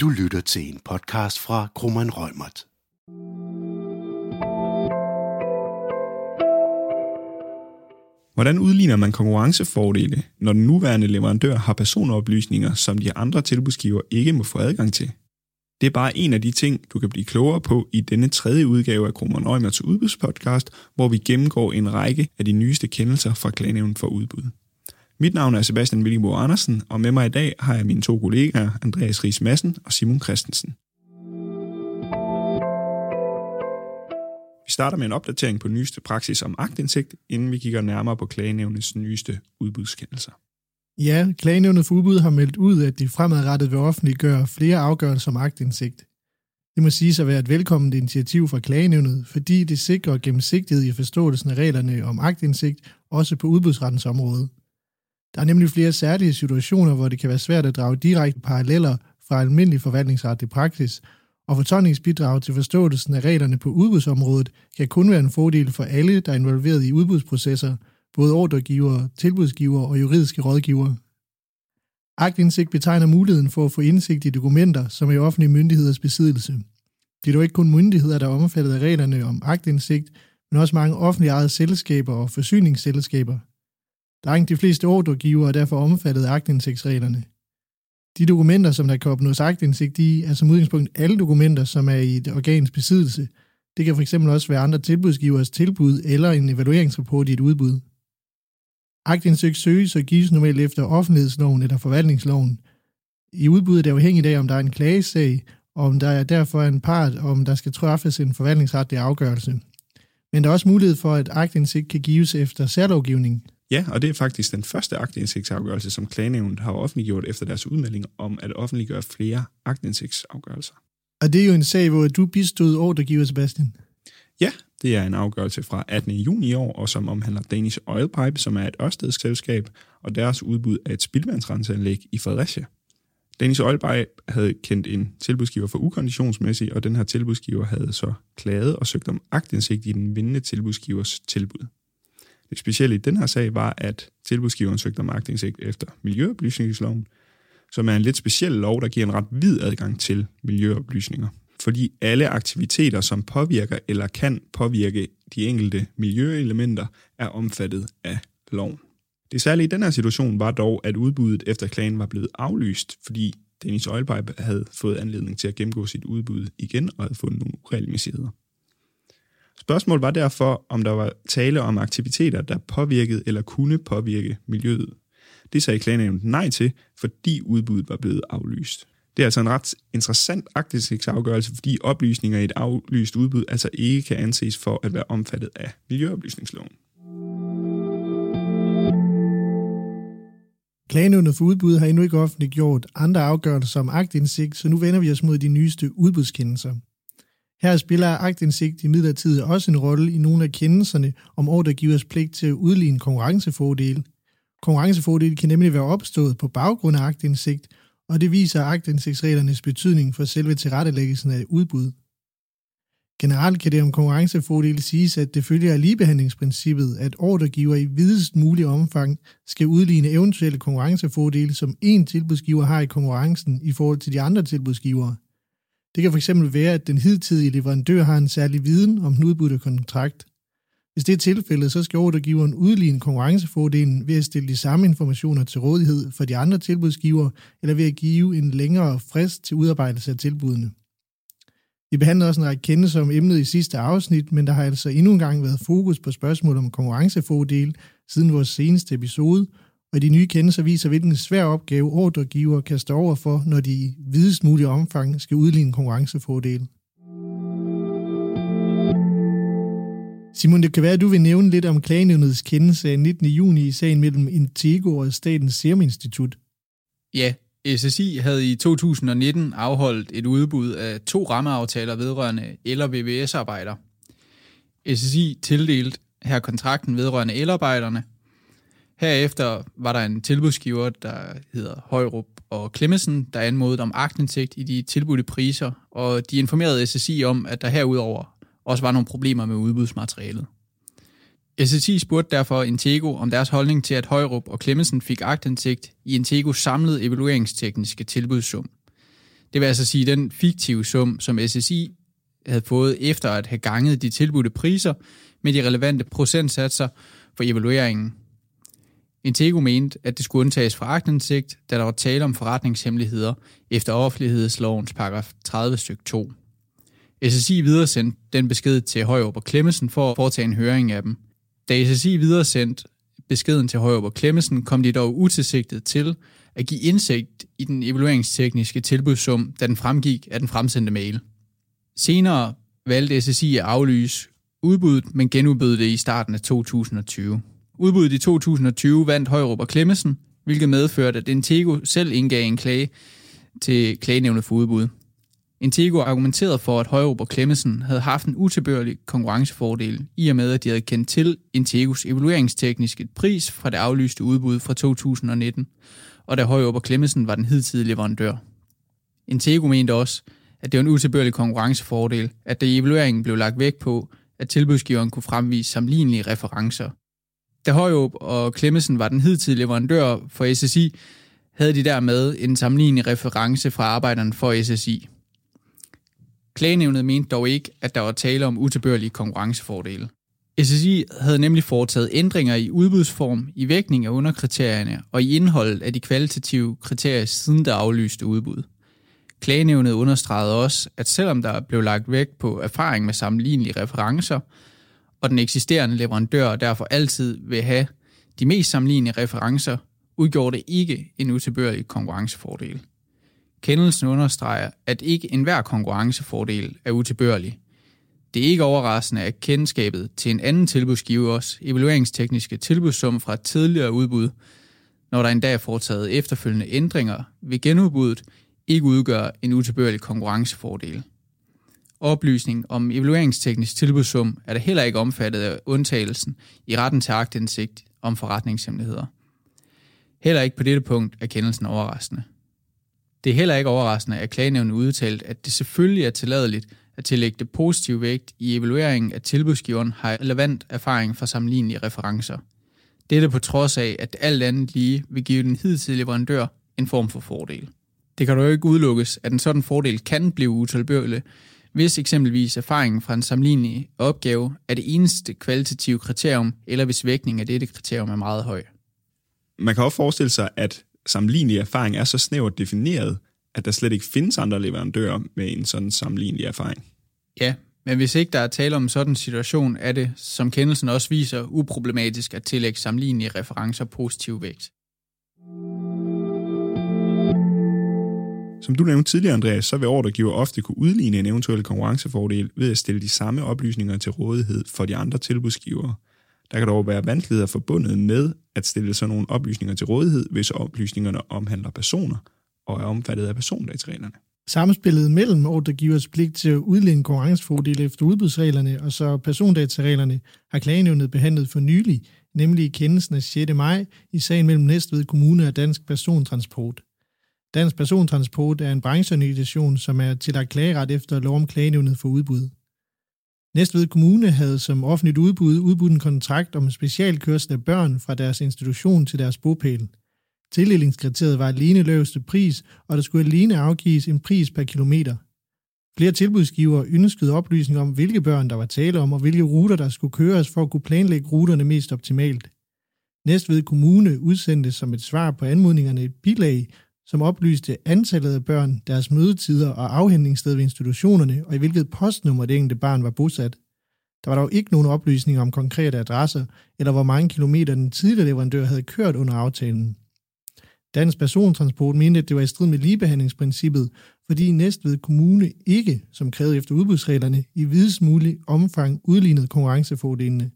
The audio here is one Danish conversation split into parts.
Du lytter til en podcast fra Krummeren Rømert. Hvordan udligner man konkurrencefordele, når den nuværende leverandør har personoplysninger, som de andre tilbudsgiver ikke må få adgang til? Det er bare en af de ting, du kan blive klogere på i denne tredje udgave af Krummer til udbudspodcast, hvor vi gennemgår en række af de nyeste kendelser fra Klagenævnen for udbud. Mit navn er Sebastian Willingbo Andersen, og med mig i dag har jeg mine to kollegaer, Andreas Ries Madsen og Simon Christensen. Vi starter med en opdatering på nyeste praksis om agtindsigt, inden vi kigger nærmere på klagenævnets nyeste udbudskendelser. Ja, klagenævnet for udbud har meldt ud, at de fremadrettet vil offentliggøre flere afgørelser om agtindsigt. Det må siges at være et velkomment initiativ fra klagenævnet, fordi det sikrer gennemsigtighed i forståelsen af reglerne om agtindsigt, også på udbudsrettens område. Der er nemlig flere særlige situationer, hvor det kan være svært at drage direkte paralleller fra almindelig forvaltningsretlig praksis, og fortolkningsbidrag til forståelsen af reglerne på udbudsområdet kan kun være en fordel for alle, der er involveret i udbudsprocesser, både ordregiver, tilbudsgiver og juridiske rådgivere. Agtindsigt betegner muligheden for at få indsigt i dokumenter, som er offentlige myndigheders besiddelse. Det er dog ikke kun myndigheder, der er omfattet af reglerne om agtindsigt, men også mange offentlige ejede selskaber og forsyningsselskaber. Langt de fleste ordregiver er derfor omfattet af aktindsigtsreglerne. De dokumenter, som der kan opnås aktindsigt i, er som udgangspunkt alle dokumenter, som er i et organs besiddelse. Det kan fx også være andre tilbudsgivers tilbud eller en evalueringsrapport i et udbud. Aktindsigt søges og gives normalt efter offentlighedsloven eller forvaltningsloven. I udbuddet er det afhængigt af, om der er en klagesag, og om der er derfor en part, og om der skal træffes en forvaltningsretlig afgørelse. Men der er også mulighed for, at aktindsigt kan gives efter særlovgivning. Ja, og det er faktisk den første aktindsigtsafgørelse, som klagenævnet har offentliggjort efter deres udmelding om at offentliggøre flere aktindsigtsafgørelser. Og det er jo en sag, hvor du bistod ordregiver, Sebastian. Ja, det er en afgørelse fra 18. juni i år, og som omhandler Danish Oil Pipe, som er et Ørsted-selskab, og deres udbud af et spildvandsrenseanlæg i Fredericia. Danish Oil Pipe havde kendt en tilbudsgiver for ukonditionsmæssig, og den her tilbudsgiver havde så klaget og søgt om agtindsigt i den vindende tilbudsgivers tilbud. Det specielle i den her sag var, at tilbudsgiveren søgte om agtindsigt efter Miljøoplysningsloven, som er en lidt speciel lov, der giver en ret vid adgang til miljøoplysninger. Fordi alle aktiviteter, som påvirker eller kan påvirke de enkelte miljøelementer, er omfattet af loven. Det særlige i den her situation var dog, at udbuddet efter klagen var blevet aflyst, fordi Dennis Oilpipe havde fået anledning til at gennemgå sit udbud igen og havde fundet nogle uregelmæssigheder. Spørgsmålet var derfor, om der var tale om aktiviteter, der påvirkede eller kunne påvirke miljøet. Det sagde klagenævnet nej til, fordi udbuddet var blevet aflyst. Det er altså en ret interessant aktindsigtsafgørelse, fordi oplysninger i et aflyst udbud altså ikke kan anses for at være omfattet af Miljøoplysningsloven. Klagenævnet for udbud har endnu ikke offentliggjort andre afgørelser om agtindsigt, så nu vender vi os mod de nyeste udbudskendelser. Her spiller agtindsigt i midlertid også en rolle i nogle af kendelserne om ordregivers pligt til at udligne konkurrencefordele. Konkurrencefordele kan nemlig være opstået på baggrund af agtindsigt, og det viser agtindsigtsreglernes betydning for selve tilrettelæggelsen af udbud. Generelt kan det om konkurrencefordele siges, at det følger af ligebehandlingsprincippet, at ordregiver i videst mulig omfang skal udligne eventuelle konkurrencefordele, som en tilbudsgiver har i konkurrencen i forhold til de andre tilbudsgivere – det kan fx være, at den hidtidige leverandør har en særlig viden om den udbudte kontrakt. Hvis det er tilfældet, så skal ordregiveren udligne konkurrencefordelen ved at stille de samme informationer til rådighed for de andre tilbudsgivere, eller ved at give en længere frist til udarbejdelse af tilbudene. Vi behandlede også en række kendelser om emnet i sidste afsnit, men der har altså endnu en gang været fokus på spørgsmål om konkurrencefordel siden vores seneste episode, og de nye kendelser viser, hvilken svær opgave ordregiver kan stå over for, når de i videst mulig omfang skal udligne konkurrencefordele. Simon, det kan være, at du vil nævne lidt om klagenævnets kendelse af 19. juni i sagen mellem Intego og Statens Serum Institut. Ja, SSI havde i 2019 afholdt et udbud af to rammeaftaler vedrørende el- og VVS-arbejder. SSI tildelte her kontrakten vedrørende elarbejderne, Herefter var der en tilbudsgiver, der hedder Højrup og Klemmesen, der anmodede om agtindsigt i de tilbudte priser, og de informerede SSI om, at der herudover også var nogle problemer med udbudsmaterialet. SSI spurgte derfor Intego om deres holdning til, at Højrup og Klemmensen fik agtindsigt i Integos samlede evalueringstekniske tilbudssum. Det vil altså sige den fiktive sum, som SSI havde fået efter at have ganget de tilbudte priser med de relevante procentsatser for evalueringen. Intego mente, at det skulle undtages fra agtindsigt, da der var tale om forretningshemmeligheder efter offentlighedslovens paragraf 30 stykke 2. SSI videresendte den besked til Højrup og Klemmesen for at foretage en høring af dem. Da SSI videresendte beskeden til Højrup og Klemmesen, kom de dog utilsigtet til at give indsigt i den evalueringstekniske tilbudssum, da den fremgik af den fremsendte mail. Senere valgte SSI at aflyse udbuddet, men genudbød det i starten af 2020. Udbuddet i 2020 vandt Højrup og Klemmesen, hvilket medførte, at Intego selv indgav en klage til klagenævnet for udbud. Intego argumenterede for, at Højrup og Klemmesen havde haft en utilbørlig konkurrencefordel, i og med at de havde kendt til Integos evalueringstekniske pris fra det aflyste udbud fra 2019, og da Højrup og Klemmesen var den hidtidige leverandør. Intego mente også, at det var en utilbørlig konkurrencefordel, at der i evalueringen blev lagt vægt på, at tilbudsgiveren kunne fremvise sammenlignelige referencer. Da Højåb og Klemmesen var den hidtidige leverandør for SSI, havde de dermed en sammenlignelig reference fra arbejderen for SSI. Klagenævnet mente dog ikke, at der var tale om utilbørlige konkurrencefordele. SSI havde nemlig foretaget ændringer i udbudsform, i vægtning af underkriterierne og i indholdet af de kvalitative kriterier siden der aflyste udbud. Klagenævnet understregede også, at selvom der blev lagt vægt på erfaring med sammenlignelige referencer, og den eksisterende leverandør derfor altid vil have de mest sammenlignende referencer, udgjorde det ikke en utilbørlig konkurrencefordel. Kendelsen understreger, at ikke enhver konkurrencefordel er utilbørlig. Det er ikke overraskende, at kendskabet til en anden tilbudsgivers evalueringstekniske tilbudssum fra et tidligere udbud, når der endda er foretaget efterfølgende ændringer ved genudbuddet, ikke udgør en utilbørlig konkurrencefordel. Oplysning om evalueringsteknisk tilbudssum er der heller ikke omfattet af undtagelsen i retten til agtindsigt om forretningshemmeligheder. Heller ikke på dette punkt er kendelsen overraskende. Det er heller ikke overraskende, at klagenævnet udtalt, at det selvfølgelig er tilladeligt at tillægge det positiv vægt i evalueringen, at tilbudsgiveren har relevant erfaring fra sammenlignelige referencer. Dette på trods af, at alt andet lige vil give den hidtidige leverandør en form for fordel. Det kan dog ikke udelukkes, at en sådan fordel kan blive utilbørlig, hvis eksempelvis erfaringen fra en sammenlignelig opgave er det eneste kvalitative kriterium, eller hvis vægtningen af dette kriterium er meget høj. Man kan også forestille sig, at sammenlignelig erfaring er så snævert defineret, at der slet ikke findes andre leverandører med en sådan sammenlignelig erfaring. Ja, men hvis ikke der er tale om en sådan situation, er det, som kendelsen også viser, uproblematisk at tillægge sammenlignelige referencer positiv vægt. Som du nævnte tidligere, Andreas, så vil ordregiver ofte kunne udligne en eventuel konkurrencefordel ved at stille de samme oplysninger til rådighed for de andre tilbudsgivere. Der kan dog være vanskeligheder forbundet med at stille sådan nogle oplysninger til rådighed, hvis oplysningerne omhandler personer og er omfattet af persondatareglerne. Samspillet mellem ordregivers pligt til at udligne konkurrencefordele efter udbudsreglerne og så persondatareglerne har klagenævnet behandlet for nylig, nemlig i kendelsen af 6. maj i sagen mellem Næstved Kommune og Dansk Persontransport. Dansk Persontransport er en brancheorganisation, som er tillagt klageret efter lov om klagenævnet for udbud. Næstved Kommune havde som offentligt udbud udbudt en kontrakt om specialkørsel af børn fra deres institution til deres bopæl. Tildelingskriteriet var alene laveste pris, og der skulle alene afgives en pris per kilometer. Flere tilbudsgivere ønskede oplysning om, hvilke børn der var tale om, og hvilke ruter der skulle køres for at kunne planlægge ruterne mest optimalt. Næstved Kommune udsendte som et svar på anmodningerne et bilag, som oplyste antallet af børn, deres mødetider og afhentningssted ved institutionerne, og i hvilket postnummer det enkelte barn var bosat. Der var dog ikke nogen oplysninger om konkrete adresser, eller hvor mange kilometer den tidligere leverandør havde kørt under aftalen. Dansk Persontransport mente, at det var i strid med ligebehandlingsprincippet, fordi Næstved Kommune ikke, som krævet efter udbudsreglerne, i videst mulig omfang udlignede konkurrencefordelene.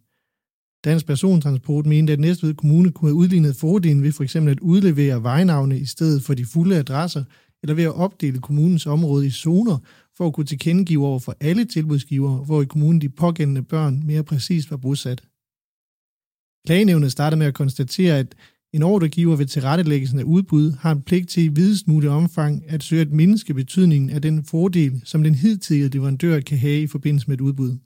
Dansk Persontransport mente, at Næstved Kommune kunne have udlignet fordelen ved for eksempel at udlevere vejnavne i stedet for de fulde adresser, eller ved at opdele kommunens område i zoner, for at kunne tilkendegive over for alle tilbudsgivere, hvor i kommunen de pågældende børn mere præcist var bosat. Klagenævnet starter med at konstatere, at en ordregiver ved tilrettelæggelsen af udbud har en pligt til i videst mulig omfang at søge at mindske betydningen af den fordel, som den hidtidige leverandør kan have i forbindelse med et udbud.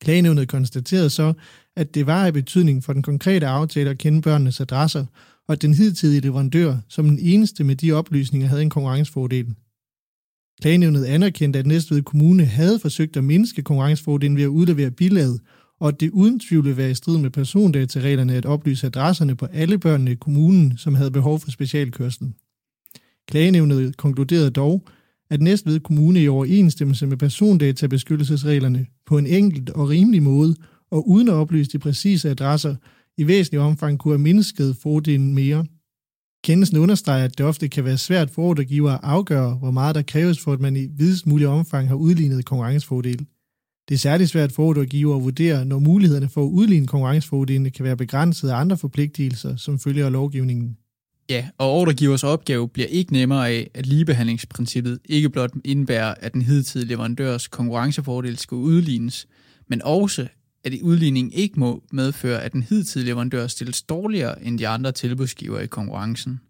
Klagenævnet konstaterede så, at det var af betydning for den konkrete aftale at kende børnenes adresser, og at den hidtidige leverandør som den eneste med de oplysninger havde en konkurrencefordel. Klagenævnet anerkendte, at Næstved Kommune havde forsøgt at mindske konkurrencefordelen ved at udlevere bilaget, og at det uden tvivl ville være i strid med persondatareglerne at oplyse adresserne på alle børnene i kommunen, som havde behov for specialkørsel. Klagenævnet konkluderede dog, at Næstved Kommune i overensstemmelse med persondatabeskyttelsesreglerne på en enkelt og rimelig måde og uden at oplyse de præcise adresser, i væsentlig omfang kunne have mindsket fordelen mere. Kendelsen understreger, at det ofte kan være svært for ordregiver at afgøre, hvor meget der kræves for, at man i videst mulig omfang har udlignet konkurrencefordel. Det er særligt svært for ordregiver at vurdere, når mulighederne for at udligne konkurrencefordelene kan være begrænset af andre forpligtelser, som følger af lovgivningen. Ja, og ordregivers opgave bliver ikke nemmere af, at ligebehandlingsprincippet ikke blot indebærer, at den hidtidige leverandørs konkurrencefordel skal udlignes, men også, at i udligningen ikke må medføre, at den hidtidige leverandør stilles dårligere end de andre tilbudsgiver i konkurrencen.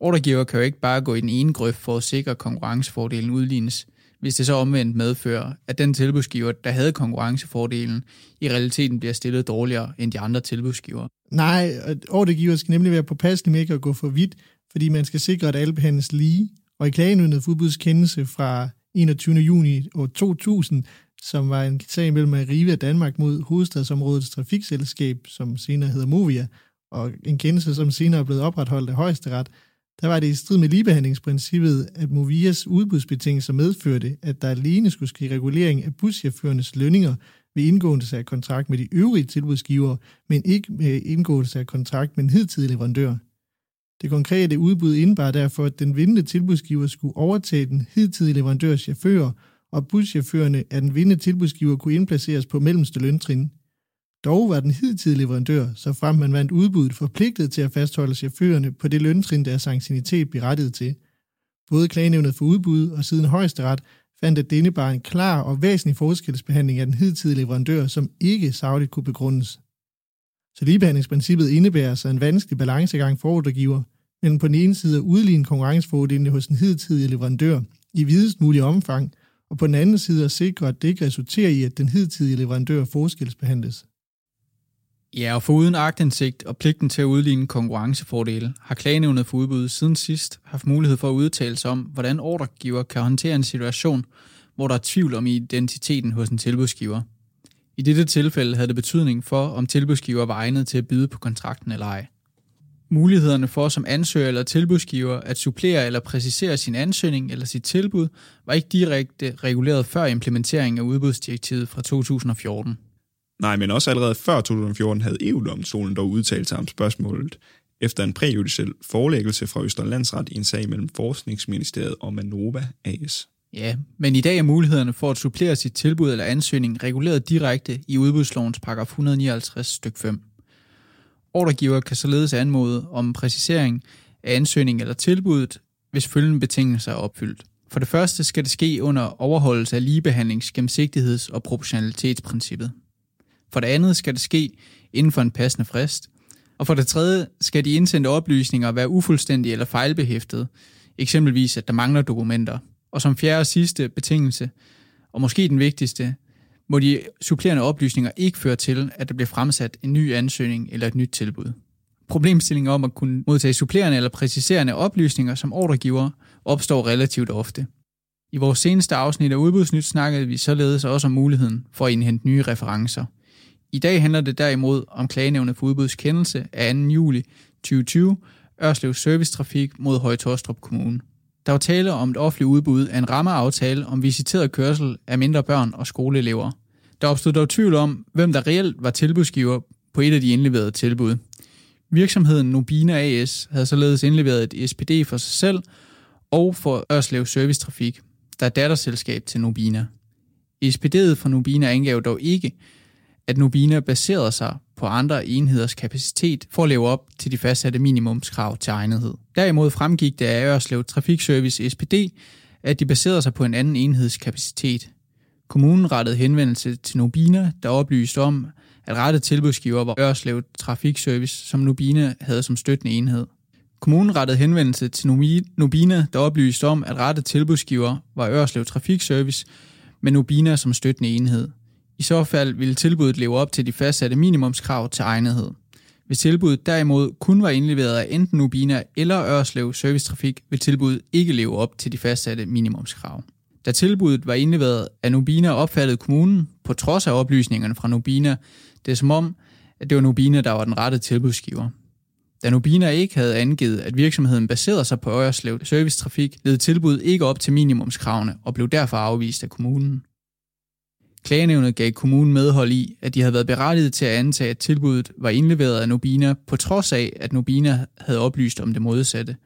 Ordregiver kan jo ikke bare gå i den ene grøft for at sikre, at konkurrencefordelen udlignes, hvis det så omvendt medfører, at den tilbudsgiver, der havde konkurrencefordelen, i realiteten bliver stillet dårligere end de andre tilbudsgiver. Nej, ordregiver skal nemlig være påpasselig med ikke at gå for vidt, fordi man skal sikre, at alle behandles lige. Og i klagenødnet for fra 21. juni år 2000, som var en sag mellem Arriva Danmark mod hovedstadsområdets trafikselskab, som senere hedder Movia, og en kendelse, som senere er blevet opretholdt af højesteret, der var det i strid med ligebehandlingsprincippet, at Movias udbudsbetingelser medførte, at der alene skulle ske regulering af buschaufførernes lønninger ved indgåelse af kontrakt med de øvrige tilbudsgivere, men ikke med indgåelse af kontrakt med en hidtidig leverandør. Det konkrete udbud indebar derfor, at den vindende tilbudsgiver skulle overtage den hidtidige leverandørs chauffører, og buschaufførerne af den vindende tilbudsgiver kunne indplaceres på mellemste løntrin. Dog var den hidtidige leverandør, så frem man vandt udbuddet, forpligtet til at fastholde chaufførerne på det løntrin, deres sanktionitet berettiget til. Både klagenævnet for udbud og siden højesteret fandt, at denne bare en klar og væsentlig forskelsbehandling af den hidtidige leverandør, som ikke savligt kunne begrundes. Så ligebehandlingsprincippet indebærer sig en vanskelig balancegang for ordregiver, mellem på den ene side at udligne konkurrencefordelene hos den hidtidige leverandør i videst mulig omfang, og på den anden side at sikre, at det ikke resulterer i, at den hidtidige leverandør forskelsbehandles. Ja, og uden agtindsigt og pligten til at udligne konkurrencefordele, har klagenævnet for udbud siden sidst haft mulighed for at udtale sig om, hvordan ordregiver kan håndtere en situation, hvor der er tvivl om identiteten hos en tilbudsgiver. I dette tilfælde havde det betydning for, om tilbudsgiver var egnet til at byde på kontrakten eller ej. Mulighederne for som ansøger eller tilbudsgiver at supplere eller præcisere sin ansøgning eller sit tilbud var ikke direkte reguleret før implementeringen af udbudsdirektivet fra 2014. Nej, men også allerede før 2014 havde EU-domstolen dog udtalt sig om spørgsmålet, efter en præjudiciel forelæggelse fra Østerlandsret i en sag mellem Forskningsministeriet og Manova AS. Ja, men i dag er mulighederne for at supplere sit tilbud eller ansøgning reguleret direkte i udbudslovens paragraf 159 styk 5. Ordregiver kan således anmode om præcisering af ansøgning eller tilbuddet, hvis følgende betingelser er opfyldt. For det første skal det ske under overholdelse af ligebehandlings-, gennemsigtigheds- og proportionalitetsprincippet. For det andet skal det ske inden for en passende frist. Og for det tredje skal de indsendte oplysninger være ufuldstændige eller fejlbehæftede, eksempelvis at der mangler dokumenter. Og som fjerde og sidste betingelse, og måske den vigtigste, må de supplerende oplysninger ikke føre til, at der bliver fremsat en ny ansøgning eller et nyt tilbud. Problemstillingen om at kunne modtage supplerende eller præciserende oplysninger som ordregiver opstår relativt ofte. I vores seneste afsnit af Udbudsnyt snakkede vi således også om muligheden for at indhente nye referencer – i dag handler det derimod om klagenævnet for udbudskendelse af 2. juli 2020, Ørslev Service Trafik mod Højtorstrup Kommune. Der var tale om et offentligt udbud af en rammeaftale om visiteret kørsel af mindre børn og skoleelever. Der opstod dog tvivl om, hvem der reelt var tilbudsgiver på et af de indleverede tilbud. Virksomheden Nobina AS havde således indleveret et SPD for sig selv og for Ørslev Service Trafik, der er datterselskab til Nobina. SPD'et for Nobina angav dog ikke, at Nubina baserede sig på andre enheders kapacitet for at leve op til de fastsatte minimumskrav til egnethed. Derimod fremgik det af Ørslev Trafikservice SPD, at de baserede sig på en anden enheds kapacitet. Kommunen rettede henvendelse til Nubina, der oplyste om, at rette tilbudsgiver var Ørslev Trafikservice, som Nubina havde som støttende enhed. Kommunen rettede henvendelse til Nubina, der oplyste om, at rette tilbudsgiver var Ørslev Trafikservice, med Nubina som støttende enhed. I så fald ville tilbuddet leve op til de fastsatte minimumskrav til egnethed. Hvis tilbuddet derimod kun var indleveret af enten Ubina eller Ørslev Servicetrafik, vil tilbuddet ikke leve op til de fastsatte minimumskrav. Da tilbuddet var indleveret af Nubina, opfattede kommunen, på trods af oplysningerne fra Nubina, det er som om, at det var Nubina, der var den rette tilbudsgiver. Da Nubina ikke havde angivet, at virksomheden baserede sig på Øreslev servicetrafik, led tilbuddet ikke op til minimumskravene og blev derfor afvist af kommunen. Klagenævnet gav kommunen medhold i, at de havde været berettiget til at antage, at tilbuddet var indleveret af Nobina, på trods af, at Nobina havde oplyst om det modsatte.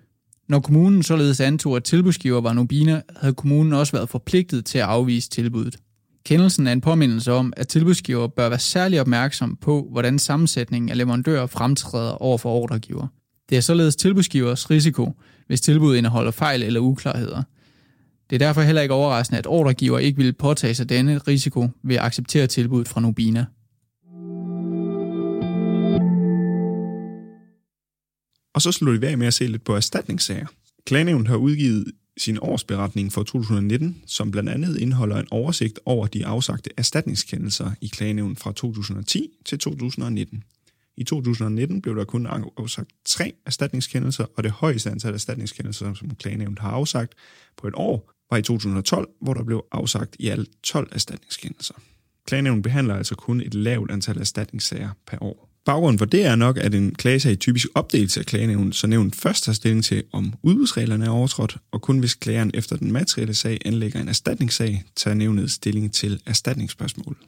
Når kommunen således antog, at tilbudsgiver var Nobina, havde kommunen også været forpligtet til at afvise tilbuddet. Kendelsen er en påmindelse om, at tilbudsgiver bør være særlig opmærksom på, hvordan sammensætningen af leverandører fremtræder over for ordregiver. Det er således tilbudsgivers risiko, hvis tilbuddet indeholder fejl eller uklarheder. Det er derfor heller ikke overraskende, at ordregiver ikke vil påtage sig denne risiko ved at acceptere tilbuddet fra Nobina. Og så slutter vi af med at se lidt på erstatningssager. Klagenævnet har udgivet sin årsberetning for 2019, som blandt andet indeholder en oversigt over de afsagte erstatningskendelser i klagenævnet fra 2010 til 2019. I 2019 blev der kun afsagt tre erstatningskendelser, og det højeste antal erstatningskendelser, som klagenævnet har afsagt på et år, var i 2012, hvor der blev afsagt i alt 12 erstatningskendelser. Klagenævnet behandler altså kun et lavt antal erstatningssager per år. Baggrunden for det er nok, at en klagesag typisk opdeles af klagenævnet, så nævnet først tager stilling til, om udbudsreglerne er overtrådt, og kun hvis klageren efter den materielle sag anlægger en erstatningssag, tager nævnet stilling til erstatningsspørgsmålet.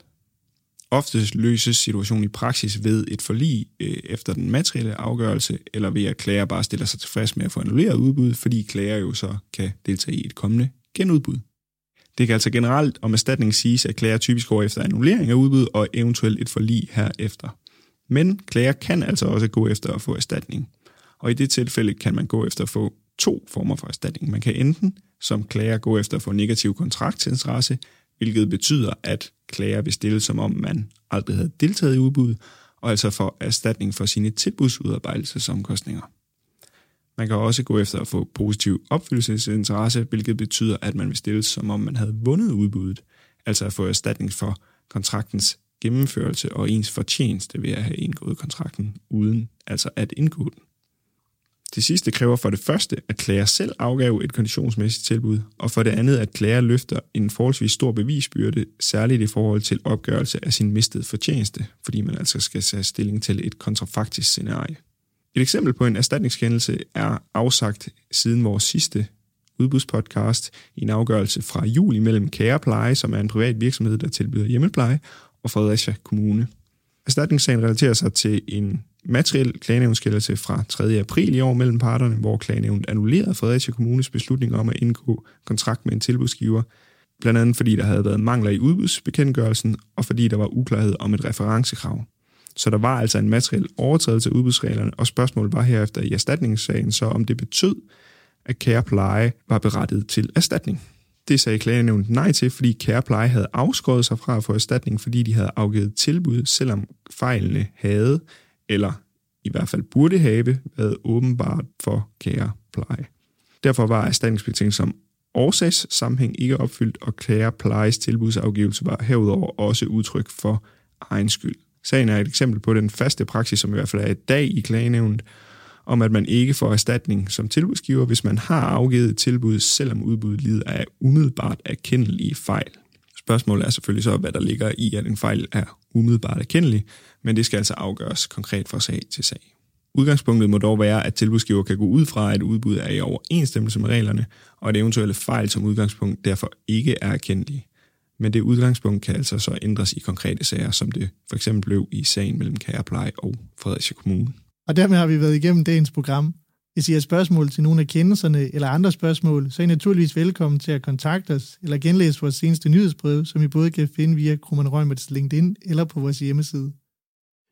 Ofte løses situationen i praksis ved et forlig øh, efter den materielle afgørelse, eller ved at klager bare stiller sig tilfreds med at få annulleret udbud, fordi klager jo så kan deltage i et kommende genudbud. Det kan altså generelt om erstatning siges, at klager typisk går efter annullering af udbud og eventuelt et forlig herefter. Men klager kan altså også gå efter at få erstatning. Og i det tilfælde kan man gå efter at få to former for erstatning. Man kan enten som klager gå efter at få negativ kontraktsinteresse, hvilket betyder, at klager vil stille som om man aldrig havde deltaget i udbuddet, og altså få erstatning for sine tilbudsudarbejdelseomkostninger. Man kan også gå efter at få positiv opfyldelsesinteresse, hvilket betyder, at man vil stille som om man havde vundet udbuddet, altså at få erstatning for kontraktens gennemførelse og ens fortjeneste ved at have indgået kontrakten uden altså at indgå den. Det sidste kræver for det første, at klager selv afgav et konditionsmæssigt tilbud, og for det andet, at klager løfter en forholdsvis stor bevisbyrde, særligt i forhold til opgørelse af sin mistede fortjeneste, fordi man altså skal tage stilling til et kontrafaktisk scenarie. Et eksempel på en erstatningskendelse er afsagt siden vores sidste udbudspodcast i en afgørelse fra juli mellem Kærepleje, som er en privat virksomhed, der tilbyder hjemmepleje, og Fredericia Kommune. Erstatningssagen relaterer sig til en materiel klagenævnskældelse fra 3. april i år mellem parterne, hvor klagenævnet annullerede Fredericia Kommunes beslutning om at indgå kontrakt med en tilbudsgiver, blandt andet fordi der havde været mangler i udbudsbekendtgørelsen, og fordi der var uklarhed om et referencekrav. Så der var altså en materiel overtrædelse af udbudsreglerne, og spørgsmålet var herefter i erstatningssagen så, om det betød, at kærepleje var berettiget til erstatning. Det sagde klagenævnet nej til, fordi kærepleje havde afskåret sig fra at få erstatning, fordi de havde afgivet tilbud, selvom fejlene havde, eller i hvert fald burde have, været åbenbart for kærepleje. Derfor var erstatningsbetingelsen som årsagssammenhæng ikke opfyldt, og kæreplejes tilbudsafgivelse var herudover også udtryk for egen skyld. Sagen er et eksempel på den faste praksis, som i hvert fald er i dag i klagenævnet, om at man ikke får erstatning som tilbudsgiver, hvis man har afgivet et tilbud, selvom udbuddet lider af umiddelbart erkendelige fejl. Spørgsmålet er selvfølgelig så, hvad der ligger i, at en fejl er umiddelbart erkendelig, men det skal altså afgøres konkret fra sag til sag. Udgangspunktet må dog være, at tilbudsgiver kan gå ud fra, at udbuddet er i overensstemmelse med reglerne, og at eventuelle fejl som udgangspunkt derfor ikke er erkendelige. Men det udgangspunkt kan altså så ændres i konkrete sager, som det for eksempel blev i sagen mellem Kærepleje og Fredericia Kommune. Og dermed har vi været igennem dagens program. Hvis I har spørgsmål til nogle af kendelserne eller andre spørgsmål, så er I naturligvis velkommen til at kontakte os eller genlæse vores seneste nyhedsbrev, som I både kan finde via Krummernd Røgmerts LinkedIn eller på vores hjemmeside.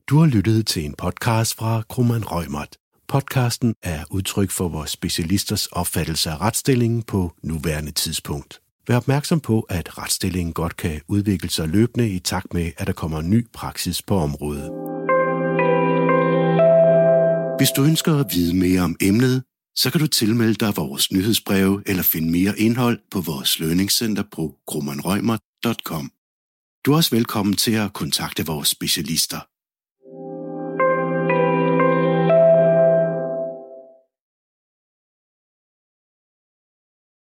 Du har lyttet til en podcast fra Krummernd Røgmert. Podcasten er udtryk for vores specialisters opfattelse af retsstillingen på nuværende tidspunkt. Vær opmærksom på, at retsstillingen godt kan udvikle sig løbende i takt med, at der kommer ny praksis på området. Hvis du ønsker at vide mere om emnet, så kan du tilmelde dig vores nyhedsbreve eller finde mere indhold på vores lønningscenter på grummanrøgmer.com. Du er også velkommen til at kontakte vores specialister.